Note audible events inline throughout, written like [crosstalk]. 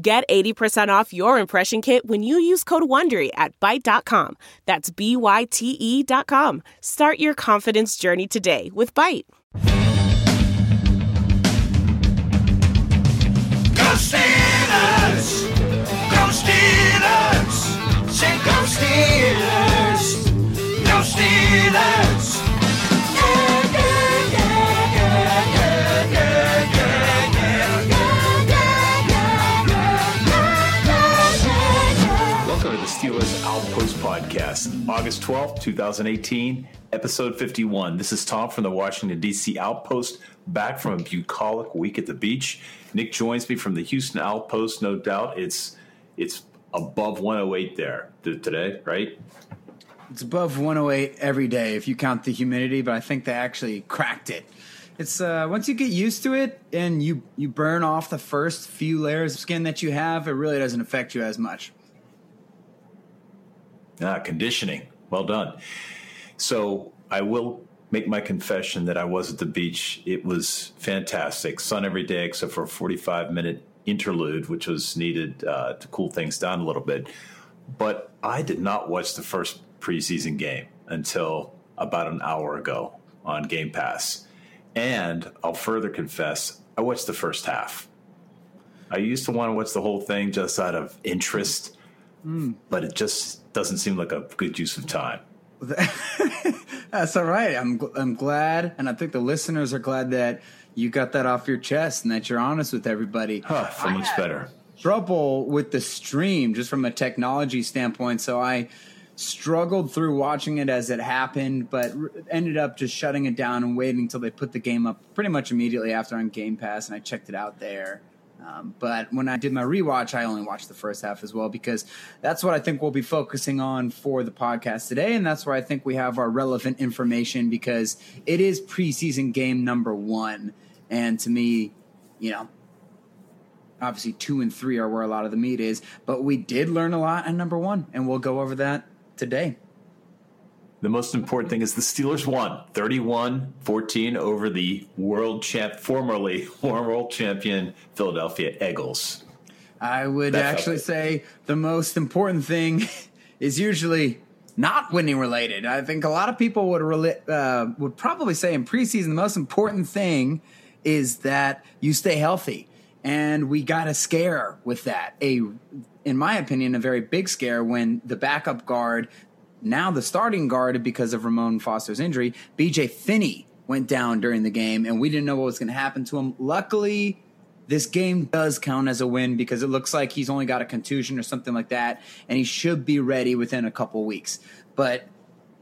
Get 80% off your impression kit when you use code WONDERY at Byte.com. That's B-Y-T-E dot com. Start your confidence journey today with Byte. Go Steelers! Go Steelers! Say go Steelers! Go Steelers! August 12th, 2018, episode 51. This is Tom from the Washington, D.C. Outpost, back from a bucolic week at the beach. Nick joins me from the Houston Outpost, no doubt. It's it's above 108 there today, right? It's above 108 every day if you count the humidity, but I think they actually cracked it. It's uh, once you get used to it and you you burn off the first few layers of skin that you have, it really doesn't affect you as much. Ah, conditioning. Well done. So I will make my confession that I was at the beach. It was fantastic. Sun every day except for a 45 minute interlude, which was needed uh, to cool things down a little bit. But I did not watch the first preseason game until about an hour ago on Game Pass. And I'll further confess, I watched the first half. I used to want to watch the whole thing just out of interest, Mm. but it just doesn't seem like a good use of time. [laughs] That's all right. I'm I'm glad, and I think the listeners are glad that you got that off your chest and that you're honest with everybody. Huh, feel much better. trouble with the stream just from a technology standpoint. So I struggled through watching it as it happened, but ended up just shutting it down and waiting until they put the game up pretty much immediately after on Game Pass, and I checked it out there. Um, but when I did my rewatch, I only watched the first half as well because that's what I think we'll be focusing on for the podcast today, and that's where I think we have our relevant information because it is preseason game number one, and to me, you know, obviously two and three are where a lot of the meat is, but we did learn a lot in number one, and we'll go over that today. The most important thing is the Steelers won 31 14 over the world champ, formerly [laughs] world champion Philadelphia Eagles. I would That felt actually say the most important thing [laughs] is usually not winning related. I think a lot of people would rela- uh, would probably say in preseason the most important thing is that you stay healthy, and we got a scare with that. A, in my opinion, a very big scare when the backup guard, now the starting guard because of Ramon Foster's injury, B.J. Finney went down during the game, and we didn't know what was going to happen to him. Luckily, this game does count as a win because it looks like he's only got a contusion or something like that, and he should be ready within a couple weeks. But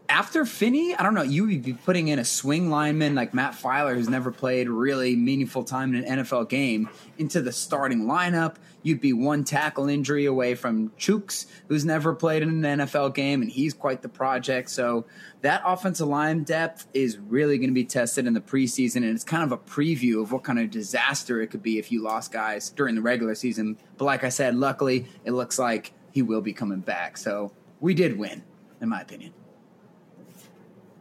after Finney, I don't know, you would be putting in a swing lineman like Matt Feiler, who's never played really meaningful time in an NFL game, into the starting lineup. You'd be one tackle injury away from Chuks, who's never played in an NFL game, and he's quite the project. So that offensive line depth is really going to be tested in the preseason, and it's kind of a preview of what kind of disaster it could be if you lost guys during the regular season. But like I said, luckily, it looks like he will be coming back. So we did win, in my opinion.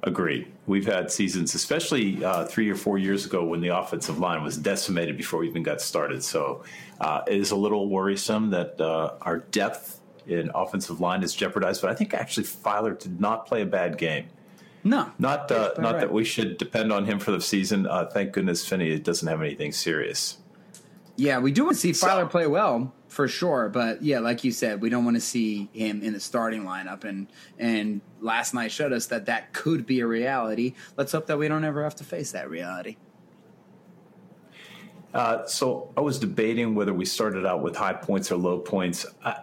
Agreed. We've had seasons, especially uh, three or four years ago, when the offensive line was decimated before we even got started. So uh, it is a little worrisome that uh, our depth in offensive line is jeopardized. But I think actually Feiler did not play a bad game. No, Not uh, not right. that we should depend on him for the season. Uh, thank goodness Finney doesn't have anything serious. Yeah, we do want to see So- Feiler play well for sure, but yeah, like you said, we don't want to see him in the starting lineup. And and last night showed us that that could be a reality. Let's hope that we don't ever have to face that reality. Uh, so I was debating whether we started out with high points or low points. I,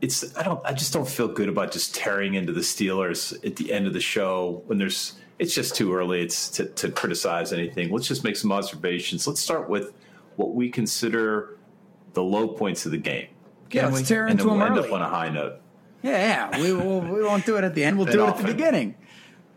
It's I don't I just don't feel good about just tearing into the Steelers at the end of the show when there's it's just too early. It's to, to criticize anything. Let's just make some observations. Let's start with what we consider the low points of the game. Yeah, let's we, tear into then we'll them end early. up on a high note. Yeah, yeah. We will, we [laughs] won't do it at the end. We'll do it at the beginning.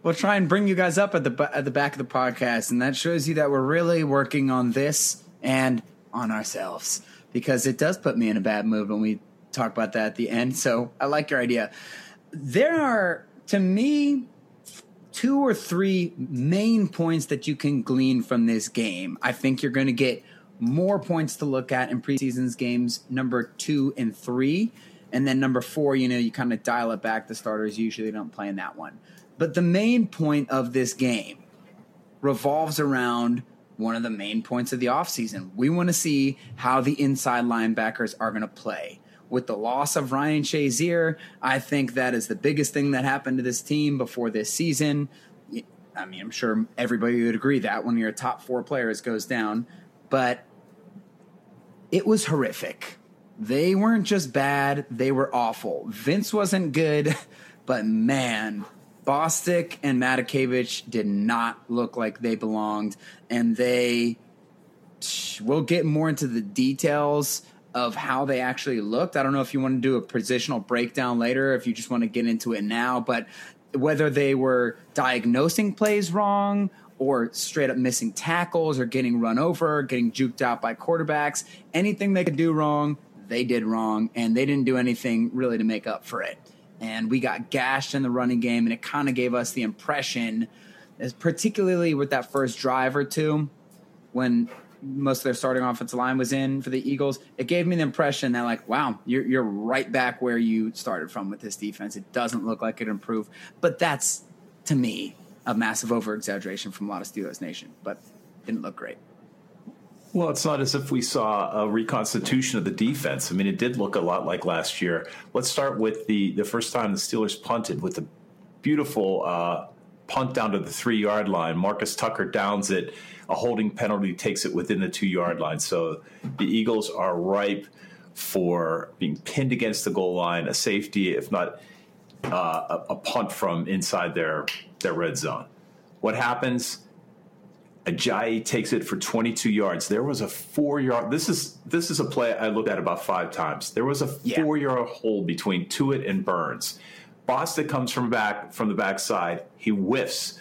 We'll try and bring you guys up at the at the back of the podcast, and that shows you that we're really working on this and on ourselves because it does put me in a bad mood when we talk about that at the end. So I like your idea. There are, to me, two or three main points that you can glean from this game. I think you're going to get more points to look at in preseason's games number two and three. And then number four, you know, you kind of dial it back. The starters usually don't play in that one. But the main point of this game revolves around one of the main points of the offseason. We want to see how the inside linebackers are going to play. With the loss of Ryan Shazier, I think that is the biggest thing that happened to this team before this season. I mean, I'm sure everybody would agree that when your top four players goes down, but it was horrific. They weren't just bad, they were awful. Vince wasn't good, [laughs] but man, Bostic and Matakevich did not look like they belonged, and they we'll get more into the details of how they actually looked. I don't know if you want to do a positional breakdown later, if you just want to get into it now, but whether they were diagnosing plays wrong or straight up missing tackles or getting run over, getting juked out by quarterbacks, anything they could do wrong, they did wrong, and they didn't do anything really to make up for it. And we got gashed in the running game, and it kind of gave us the impression, particularly with that first drive or two, when most of their starting offensive line was in for the Eagles, it gave me the impression that like, wow, you're you're right back where you started from with this defense. It doesn't look like it improved, but that's to me a massive over exaggeration from a lot of Steelers Nation. But didn't look great. Well, it's not as if we saw a reconstitution of the defense. I mean, it did look a lot like last year. Let's start with the the first time the Steelers punted with a beautiful uh, punt down to the three yard line. Marcus Tucker downs it. A holding penalty takes it within the two yard line. So the Eagles are ripe for being pinned against the goal line, a safety, if not uh, a, a punt from inside their their red zone. What happens? Ajayi takes it for 22 yards. There was a four yard. This is this is a play I looked at about five times. There was a Yeah. four yard hole between Tuitt and Burns. Bostic comes from back from the backside. He whiffs.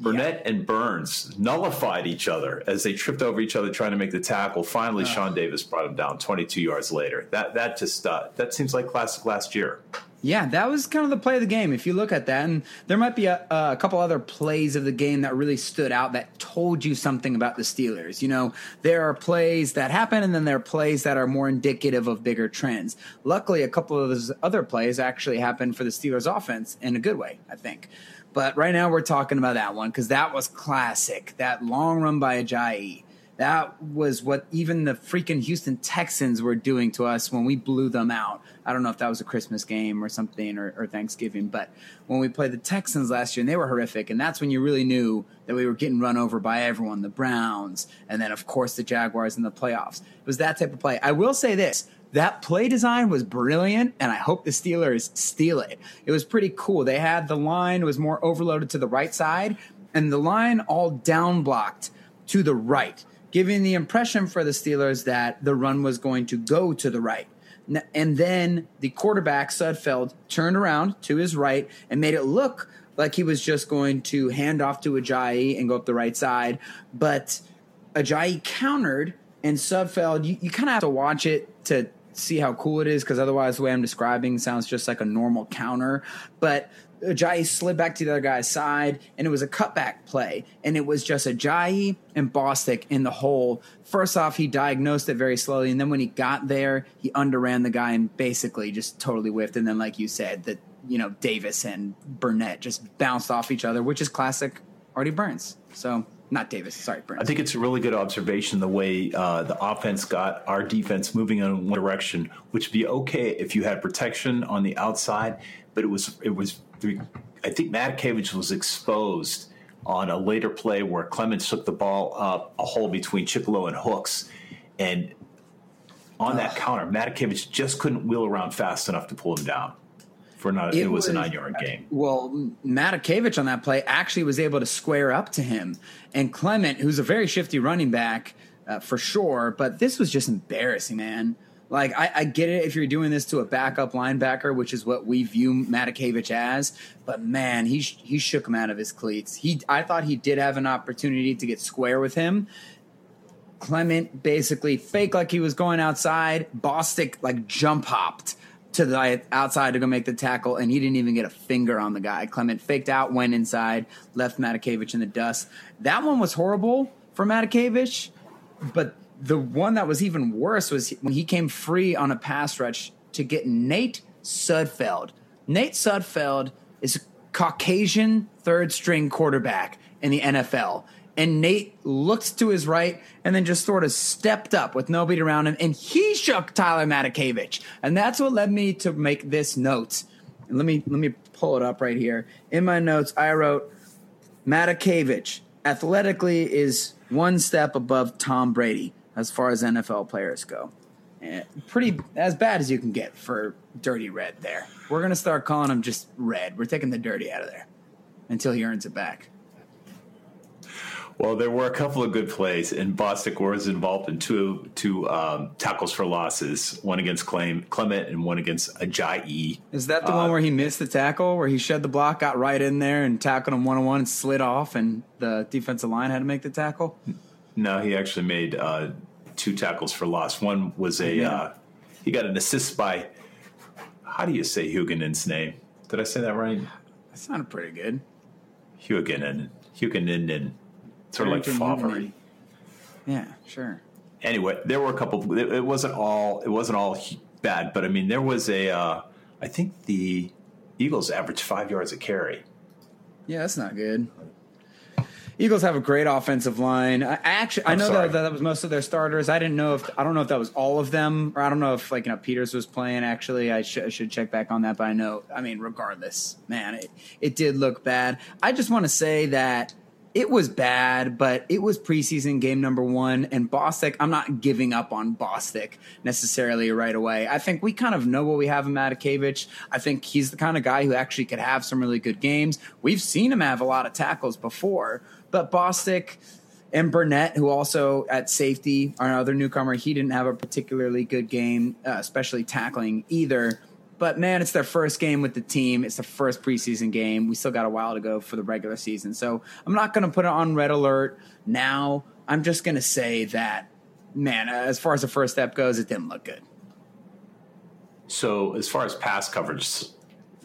Burnett and Burns nullified each other as they tripped over each other trying to make the tackle. Finally, Sean Davis brought him down 22 yards later. That that just uh, that seems like classic last year. Yeah, that was kind of the play of the game. If you look at that, and there might be a, a couple other plays of the game that really stood out that told you something about the Steelers. You know, there are plays that happen, and then there are plays that are more indicative of bigger trends. Luckily, a couple of those other plays actually happened for the Steelers' offense in a good way, I think. But right now, we're talking about that one because that was classic. That long run by Ajayi. That was what even the freaking Houston Texans were doing to us when we blew them out. I don't know if that was a Christmas game or something or, or Thanksgiving, but when we played the Texans last year and they were horrific, and that's when you really knew that we were getting run over by everyone the Browns, and then, of course, the Jaguars in the playoffs. It was that type of play. I will say this that play design was brilliant, and I hope the Steelers steal it. It was pretty cool. They had the line was more overloaded to the right side, and the line all down blocked to the right, giving the impression for the Steelers that the run was going to go to the right. And then the quarterback, Sudfeld, turned around to his right and made it look like he was just going to hand off to Ajayi and go up the right side. But Ajayi countered, and Sudfeld, you, you kind of have to watch it to see how cool it is because otherwise, the way I'm describing sounds just like a normal counter. But Ajayi slid back to the other guy's side, and it was a cutback play. And it was just Ajayi and Bostic in the hole. First off, he diagnosed it very slowly, and then when he got there, he underran the guy and basically just totally whiffed. And then, like you said, that you know Davis and Burnett just bounced off each other, which is classic Artie Burns. So not Davis, sorry, Burns. I think it's a really good observation the way uh, the offense got our defense moving in one direction, which would be okay if you had protection on the outside, but it was it was I think Matakevich was exposed on a later play where Clemens took the ball up a hole between Chickillo and Hooks, and on that counter, Matakevich just couldn't wheel around fast enough to pull him down. For not, it, It was, a nine yard game. Well, Matakevich on that play actually was able to square up to him. And Clement, who's a very shifty running back uh, for sure, but this was just embarrassing, man. Like I, I get it if you're doing this to a backup linebacker, which is what we view Matakevich as. But man, he sh- he shook him out of his cleats. He I thought he did have an opportunity to get square with him. Clement basically fake like he was going outside. Bostic like jump hopped to the outside to go make the tackle, and he didn't even get a finger on the guy. Clement faked out, went inside, left Matakevich in the dust. That one was horrible for Matakevich, but the one that was even worse was when he came free on a pass rush to get Nate Sudfeld. Nate Sudfeld is a Caucasian third string quarterback in the NFL. And Nate looked to his right and then just sort of stepped up with nobody around him, and he shook Tyler Matakevich. And that's what led me to make this note. And let me let me pull it up right here. In my notes, I wrote Matakevich athletically is one step above Tom Brady as far as NFL players go. And pretty as bad as you can get for dirty red there. We're gonna start calling him just red. We're taking the dirty out of there until he earns it back. Well, there were a couple of good plays, and Bostic was involved in two two um, tackles for losses, one against Claim, Clement and one against Ajayi. Is that the uh, one where he missed the tackle, where he shed the block, got right in there, and tackled him one on one and slid off, and the defensive line had to make the tackle? No, he actually made uh, two tackles for loss. One was a yeah. uh, he got an assist by how do you say Huguenin's name? Did I say that right? That sounded pretty good. Huguenin, Huguenin sort of like Favre. Yeah, sure. Anyway, there were a couple. It, it, wasn't all. It wasn't all bad, but I mean, there was a. Uh, I think the Eagles averaged five yards a carry. Yeah, that's not good. Eagles have a great offensive line. I actually, i know that, that was most of their starters. I didn't know if I don't know if that was all of them, or I don't know if like you know Peters was playing. Actually, I, sh- I should check back on that. But I know, I mean, regardless, man, it it did look bad. I just want to say that it was bad, but it was preseason game number one. And Bostic, I'm not giving up on Bostic necessarily right away. I think we kind of know what we have in Matakevich. I think he's the kind of guy who actually could have some really good games. We've seen him have a lot of tackles before, but Bostic and Burnett, who also at safety, our other newcomer, he didn't have a particularly good game, uh, especially tackling either. But man, it's their first game with the team. It's the first preseason game. We still got a while to go for the regular season. So I'm not going to put it on red alert now. I'm just going to say that, man, as far as the first step goes, it didn't look good. So as far as pass coverage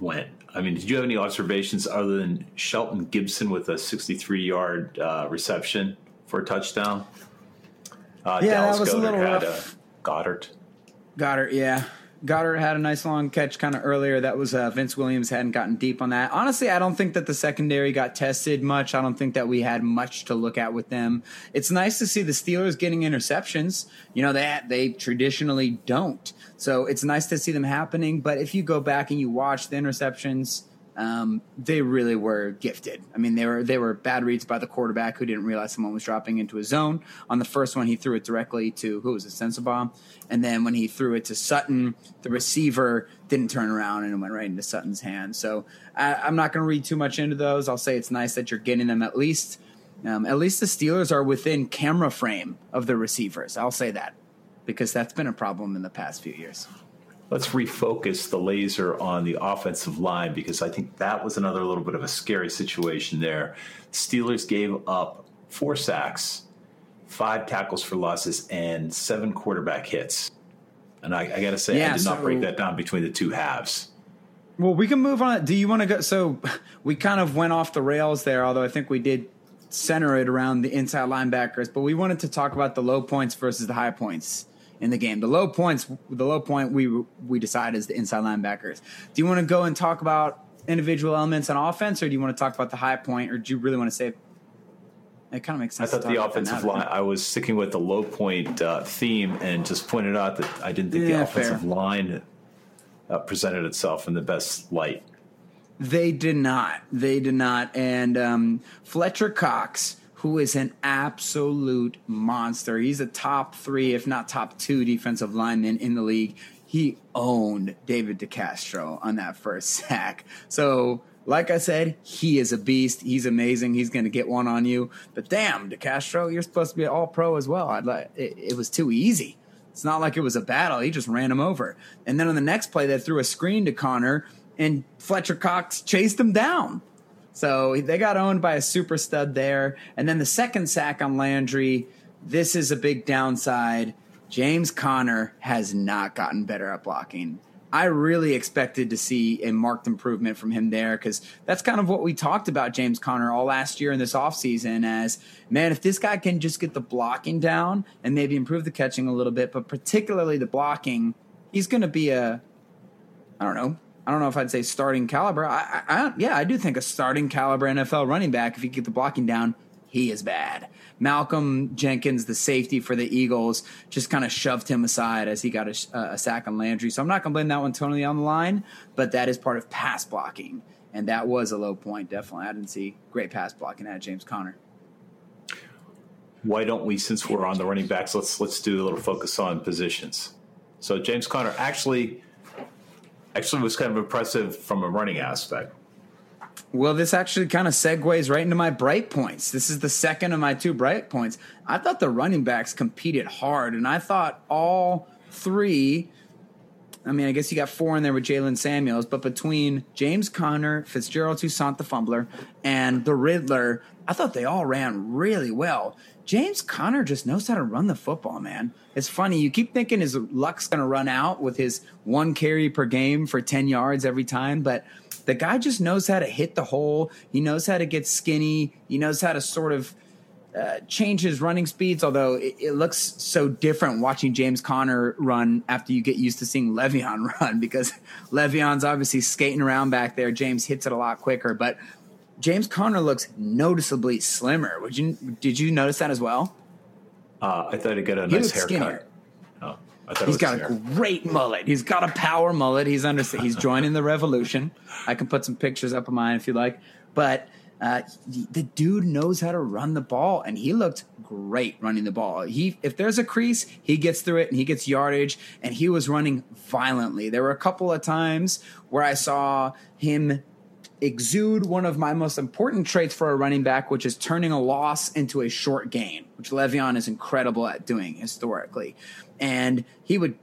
went, I mean, did you have any observations other than Shelton Gibson with a 63 yard uh, reception for a touchdown? Uh, yeah, Dallas that was Goedert a little rough. Uh, Goedert. Goedert, yeah. Goedert had a nice long catch kind of earlier. That was uh, Vince Williams hadn't gotten deep on that. Honestly, I don't think that the secondary got tested much. I don't think that we had much to look at with them. It's nice to see the Steelers getting interceptions. You know, they they traditionally don't. So it's nice to see them happening. But if you go back and you watch the interceptions, um, they really were gifted. I mean, they were they were bad reads by the quarterback who didn't realize someone was dropping into a zone. On the first one, he threw it directly to who was a it, Sensabaugh, and then when he threw it to Sutton, the receiver didn't turn around and it went right into Sutton's hand. So I, I'm not going to read too much into those. I'll say it's nice that you're getting them at least. Um, at least the Steelers are within camera frame of the receivers. I'll say that because that's been a problem in the past few years let's refocus the laser on the offensive line because I think that was another little bit of a scary situation there. Steelers gave up four sacks, five tackles for losses, and seven quarterback hits. And I, I got to say, yeah, I did not break that down between the two halves. Well, we can move on. Do you want to go? So we kind of went off the rails there, although I think we did center it around the inside linebackers, but we wanted to talk about the low points versus the high points in the game. The low points, the low point we we decide is the inside linebackers. Do you want to go and talk about individual elements on offense, or do you want to talk about the high point, or do you really want to say? It kind of makes sense. I thought the offensive line. I was sticking with the low point uh, theme, and just pointed out that I didn't think yeah, the offensive fair. line uh, presented itself in the best light. They did not. They did not. And um, Fletcher Cox who is an absolute monster. He's a top three, if not top two, defensive lineman in the league. He owned David DeCastro on that first [laughs] sack. So, like I said, he is a beast. He's amazing. He's going to get one on you. But damn, DeCastro, you're supposed to be an all pro as well. I'd like, it, it was too easy It's not like it was a battle. He just ran him over. And then on the next play, they threw a screen to Conner, and Fletcher Cox chased him down. So they got owned by a super stud there. And then the second sack on Landry, this is a big downside. James Conner has not gotten better at blocking. I really expected to see a marked improvement from him there because that's kind of what we talked about James Conner all last year in this offseason as man, if this guy can just get the blocking down and maybe improve the catching a little bit, but particularly the blocking, he's going to be a, I don't know, I don't know if I'd say starting caliber. I, I, I, yeah, I do think a starting caliber NFL running back, if you get the blocking down, he is bad. Malcolm Jenkins, the safety for the Eagles, just kind of shoved him aside as he got a, a sack on Landry. So I'm not going to blame that one totally on the line, but that is part of pass blocking. And that was a low point, definitely. I didn't see great pass blocking at James Conner. Why don't we, since we're on the running backs, let's let's do a little focus on positions. So James Conner actually actually was kind of impressive from a running aspect. Well, this actually kind of segues right into my bright points. This is the second of my two bright points. I thought the running backs competed hard, and I thought all three. I mean, I guess you got four in there with Jaylen Samuels, but between James Conner, Fitzgerald Toussaint, the fumbler, and the Riddler, I thought they all ran really well. James Conner just knows how to run the football, man. It's funny. You keep thinking his luck's going to run out with his one carry per game for 10 yards every time, but the guy just knows how to hit the hole. He knows how to get skinny. He knows how to sort of uh, change his running speeds, although it, it, looks so different watching James Conner run after you get used to seeing Le'Veon [laughs] run because Le'Veon's obviously skating around back there. James hits it a lot quicker, but James Conner looks noticeably slimmer. Would you did you notice that as well? Uh, I thought he got a nice haircut. Skinnier. Oh, he's got a great mullet. He's got a power mullet. He's under. He's joining the revolution. I can put some pictures up of mine if you like. But uh, the dude knows how to run the ball, and he looked great running the ball. He, if there's a crease, he gets through it and he gets yardage, and he was running violently. There were a couple of times where I saw him exude one of my most important traits for a running back, which is turning a loss into a short gain, which Le'Veon is incredible at doing historically. And he would,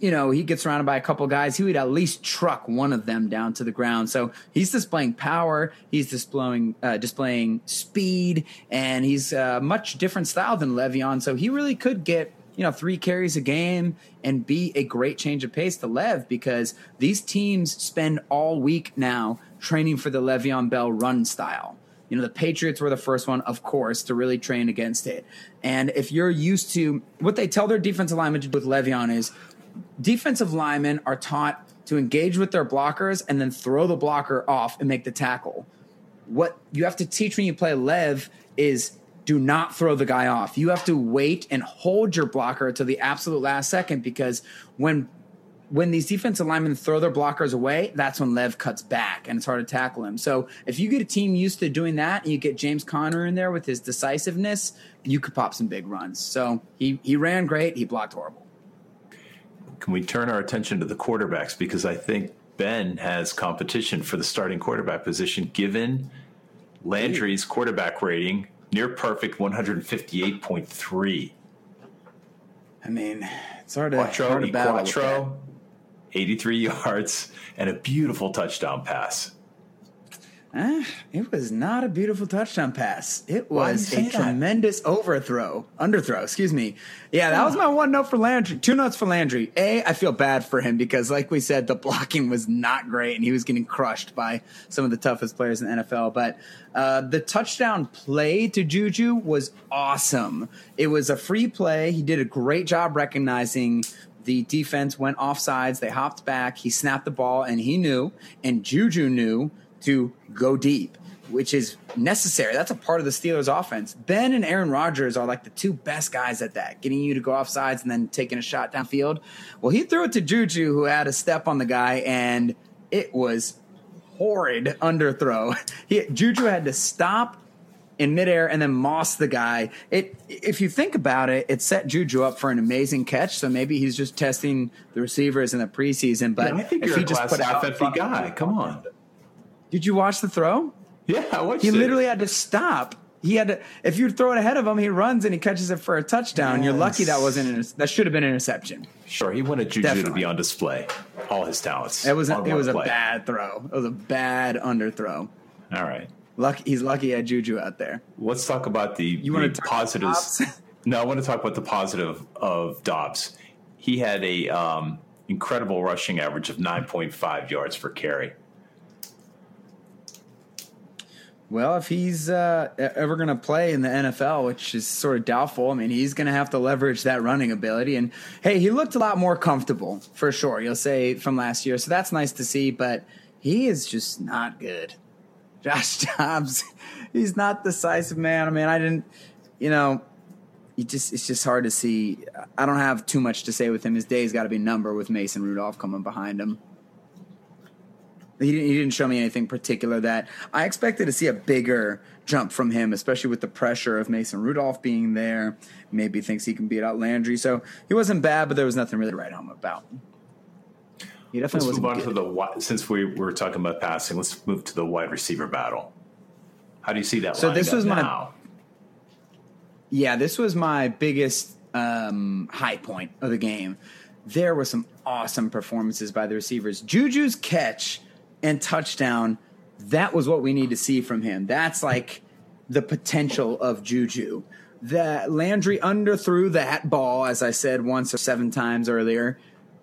you know, he gets surrounded by a couple guys. He would at least truck one of them down to the ground. So he's displaying power. He's displaying uh, displaying speed, and he's a uh, much different style than Le'Veon. So he really could get you know, three carries a game and be a great change of pace to Lev because these teams spend all week now training for the Le'Veon Bell run style. You know, the Patriots were the first one, of course, to really train against it. And if you're used to what they tell their defensive linemen with Le'Veon is defensive linemen are taught to engage with their blockers and then throw the blocker off and make the tackle. What you have to teach when you play Lev is do not throw the guy off. You have to wait and hold your blocker until the absolute last second because when when these defensive linemen throw their blockers away, that's when Lev cuts back and it's hard to tackle him. So if you get a team used to doing that and you get James Conner in there with his decisiveness, you could pop some big runs. So he he ran great, he blocked horrible. Can we turn our attention to the quarterbacks because I think Ben has competition for the starting quarterback position given Landry's quarterback rating near perfect 158.3. I mean, it's hard to, Quattro, hard to battle Quattro, 83 yards, and a beautiful touchdown pass. Eh, it was not a beautiful touchdown pass. It was a tremendous overthrow, underthrow, excuse me. Yeah, that was my one note for Landry. Two notes for Landry. A, I feel bad for him because, like we said, the blocking was not great and he was getting crushed by some of the toughest players in the NFL. But uh, the touchdown play to Juju was awesome. It was a free play. He did a great job recognizing the defense went off sides. They hopped back. He snapped the ball and he knew, and Juju knew to go deep, which is necessary. That's a part of the Steelers offense. Ben and Aaron Rodgers are like the two best guys at that, getting you to go off sides and then taking a shot downfield. Well, he threw it to Juju, who had a step on the guy, and it was horrid underthrow. [laughs] He, Juju had to stop in midair and then moss the guy. It, if you think about it, it set Juju up for an amazing catch. So maybe he's just testing the receivers in the preseason. But yeah, I think if you're he a just put empty guy. Come on. Did you watch the throw? Yeah, I watched He it. literally had to stop He had to. If you throw it ahead of him, he runs and he catches it for a touchdown. You're lucky that wasn't an, that should have been an interception. Sure, he wanted Juju Definitely. to be on display, all his talents. It was a, it was a bad throw. It was a bad underthrow. All right, Lucky he's lucky he had Juju out there. let's talk about the, You the positives. [laughs] No, I want to talk about the positive of Dobbs. He had a um, incredible rushing average of nine point five yards per carry. Well, if he's uh, ever going to play in the NFL, which is sort of doubtful, I mean, he's going to have to leverage that running ability. And hey, he looked a lot more comfortable for sure. You'll say from last year, so that's nice to see. But he is just not good. [laughs] Josh Dobbs, he's not the decisive man. I mean, I didn't, you know, he just it's just hard to see. I don't have too much to say with him. His day's got to be numbered with Mason Rudolph coming behind him. He didn't, he didn't show me anything particular that I expected to see a bigger jump from him, especially with the pressure of Mason Rudolph being there. Maybe thinks he can beat out Landry. So he wasn't bad, but there was nothing really to write home about. He definitely Let's wasn't move on good. to the since we were talking about passing. Let's move to the wide receiver battle. How do you see that? So this was my- now? Yeah, this was my biggest um, high point of the game. There were some awesome performances by the receivers. Juju's catch and touchdown, that was what we need to see from him. That's like the potential of Juju. That Landry underthrew that ball, as I said once or seven times earlier,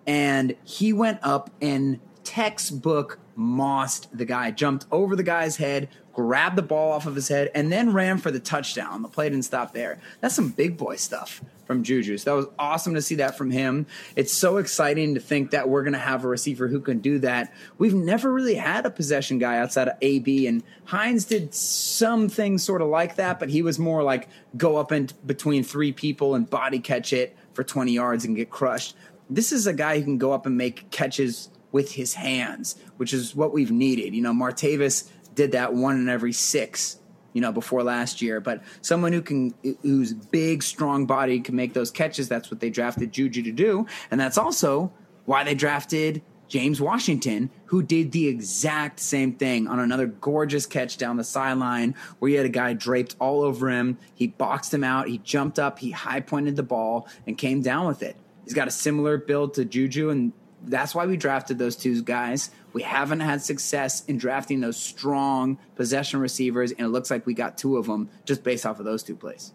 and he went up and textbook mossed the guy, jumped over the guy's head, grabbed the ball off of his head, and then ran for the touchdown. The play didn't stop there. That's some big boy stuff from Juju. So that was awesome to see that from him. It's so exciting to think that we're going to have a receiver who can do that. We've never really had a possession guy outside of AB, and Hines did some things sort of like that, but he was more like go up in between three people and body catch it for 20 yards and get crushed. This is a guy who can go up and make catches with his hands, which is what we've needed. You know, Martavis did that one in every six, you know, before last year. But someone who can, who's big, strong body, can make those catches. That's what they drafted Juju to do, and that's also why they drafted James Washington, who did the exact same thing on another gorgeous catch down the sideline where he had a guy draped all over him. He boxed him out. He jumped up. He high pointed the ball and came down with it. He's got a similar build to Juju, and that's why we drafted those two guys. We haven't had success in drafting those strong possession receivers, and it looks like we got two of them just based off of those two plays.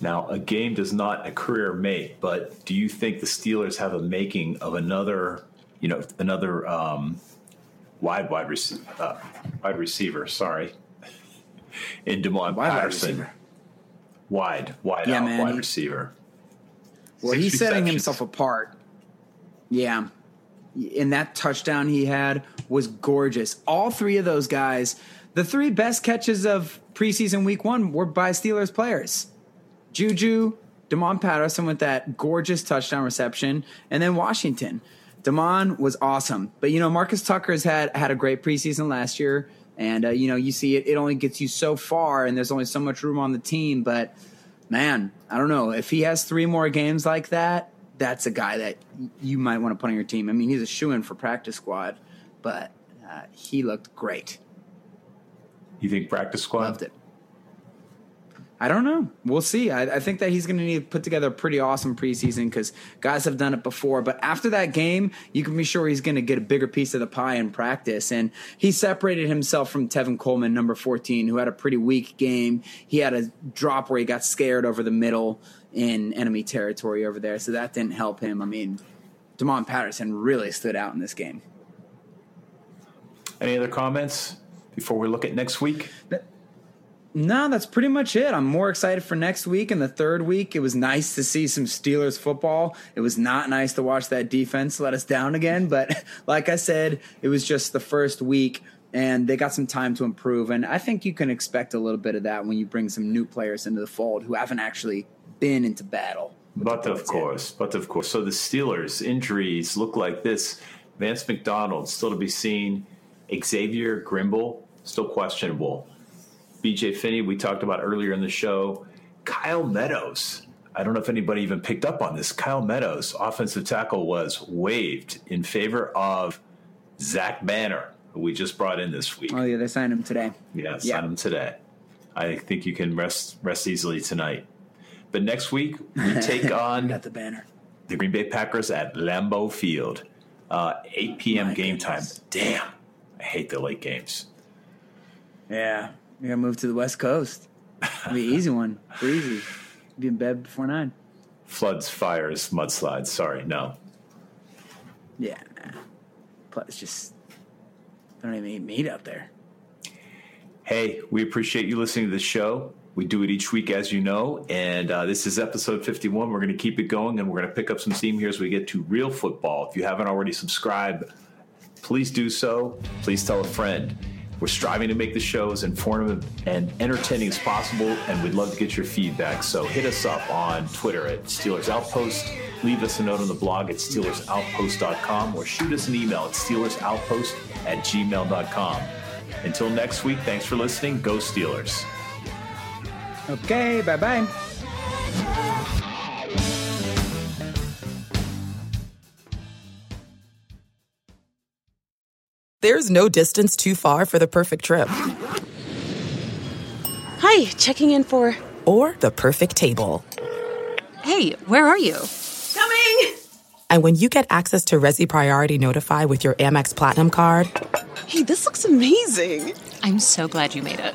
Now, a game does not a career make, but do you think the Steelers have a making of another, you know, another um, wide wide receiver, uh, wide receiver? Sorry, [laughs] in Damoun Wide wide Patterson, receiver. wide, wide Yeah, out man, wide receiver. Well, Six he's setting himself apart. Yeah. And that touchdown he had was gorgeous. All three of those guys, the three best catches of preseason week one were by Steelers players. Juju, Damoun Patterson with that gorgeous touchdown reception, and then Washington. Damoun was awesome. But you know, Marcus Tucker's had had a great preseason last year. And uh, you know, you see it, it only gets you so far, and there's only so much room on the team, but man, I don't know. If he has three more games like that, that's a guy that you might want to put on your team. I mean, he's a shoe in for practice squad, but uh, he looked great. You think practice squad? Loved it. I don't know. We'll see. I, I think that he's going to need to put together a pretty awesome preseason because guys have done it before. But after that game, you can be sure he's going to get a bigger piece of the pie in practice. And he separated himself from Tevin Coleman, number 14, who had a pretty weak game. He had a drop where he got scared over the middle in enemy territory over there. So that didn't help him. I mean, Damoun Patterson really stood out in this game. Any other comments before we look at next week? No, that's pretty much it. I'm more excited for next week and the third week. It was nice to see some Steelers football. It was not nice to watch that defense let us down again, but [laughs] like I said, it was just the first week and they got some time to improve. And I think you can expect a little bit of that when you bring some new players into the fold who haven't actually been into battle. But of course, but of course. So the Steelers injuries look like this. Vance McDonald still to be seen. Xavier Grimble still questionable. BJ Finney we talked about earlier in the show. Kyle Meadows. I don't know if anybody even picked up on this. Kyle Meadows, offensive tackle, was waived in favor of Zach Banner, who we just brought in this week. Oh, yeah, they signed him today. Yeah, Yeah. signed him today. I think you can rest rest easily tonight. But next week [laughs] we take on Got the banner. the Green Bay Packers at Lambeau Field, uh, 8 p.m. My game goodness. time. Damn, I hate the late games. Yeah, we gotta move to the West Coast. It'll be an [laughs] easy one, breezy. Be in bed before nine. Floods, fires, mudslides. Sorry, no. Yeah, nah. Plus, just don't even eat meat out there. Hey, we appreciate you listening to the show. We do it each week, as you know, and uh, this is episode 51. We're going to keep it going, and we're going to pick up some steam here as we get to real football. If you haven't already subscribed, please do so. Please tell a friend. We're striving to make the show as informative and entertaining as possible, and we'd love to get your feedback. So hit us up on Twitter at Steelers Outpost. Leave us a note on the blog at SteelersOutpost.com or shoot us an email at SteelersOutpost at gmail.com. Until next week, thanks for listening. Go Steelers. Okay, bye bye. There's no distance too far for the perfect trip. Hi, checking in for. Or the perfect table. Hey, where are you? Coming! And when you get access to Resy Priority Notify with your Amex Platinum card Hey, this looks amazing! I'm so glad you made it.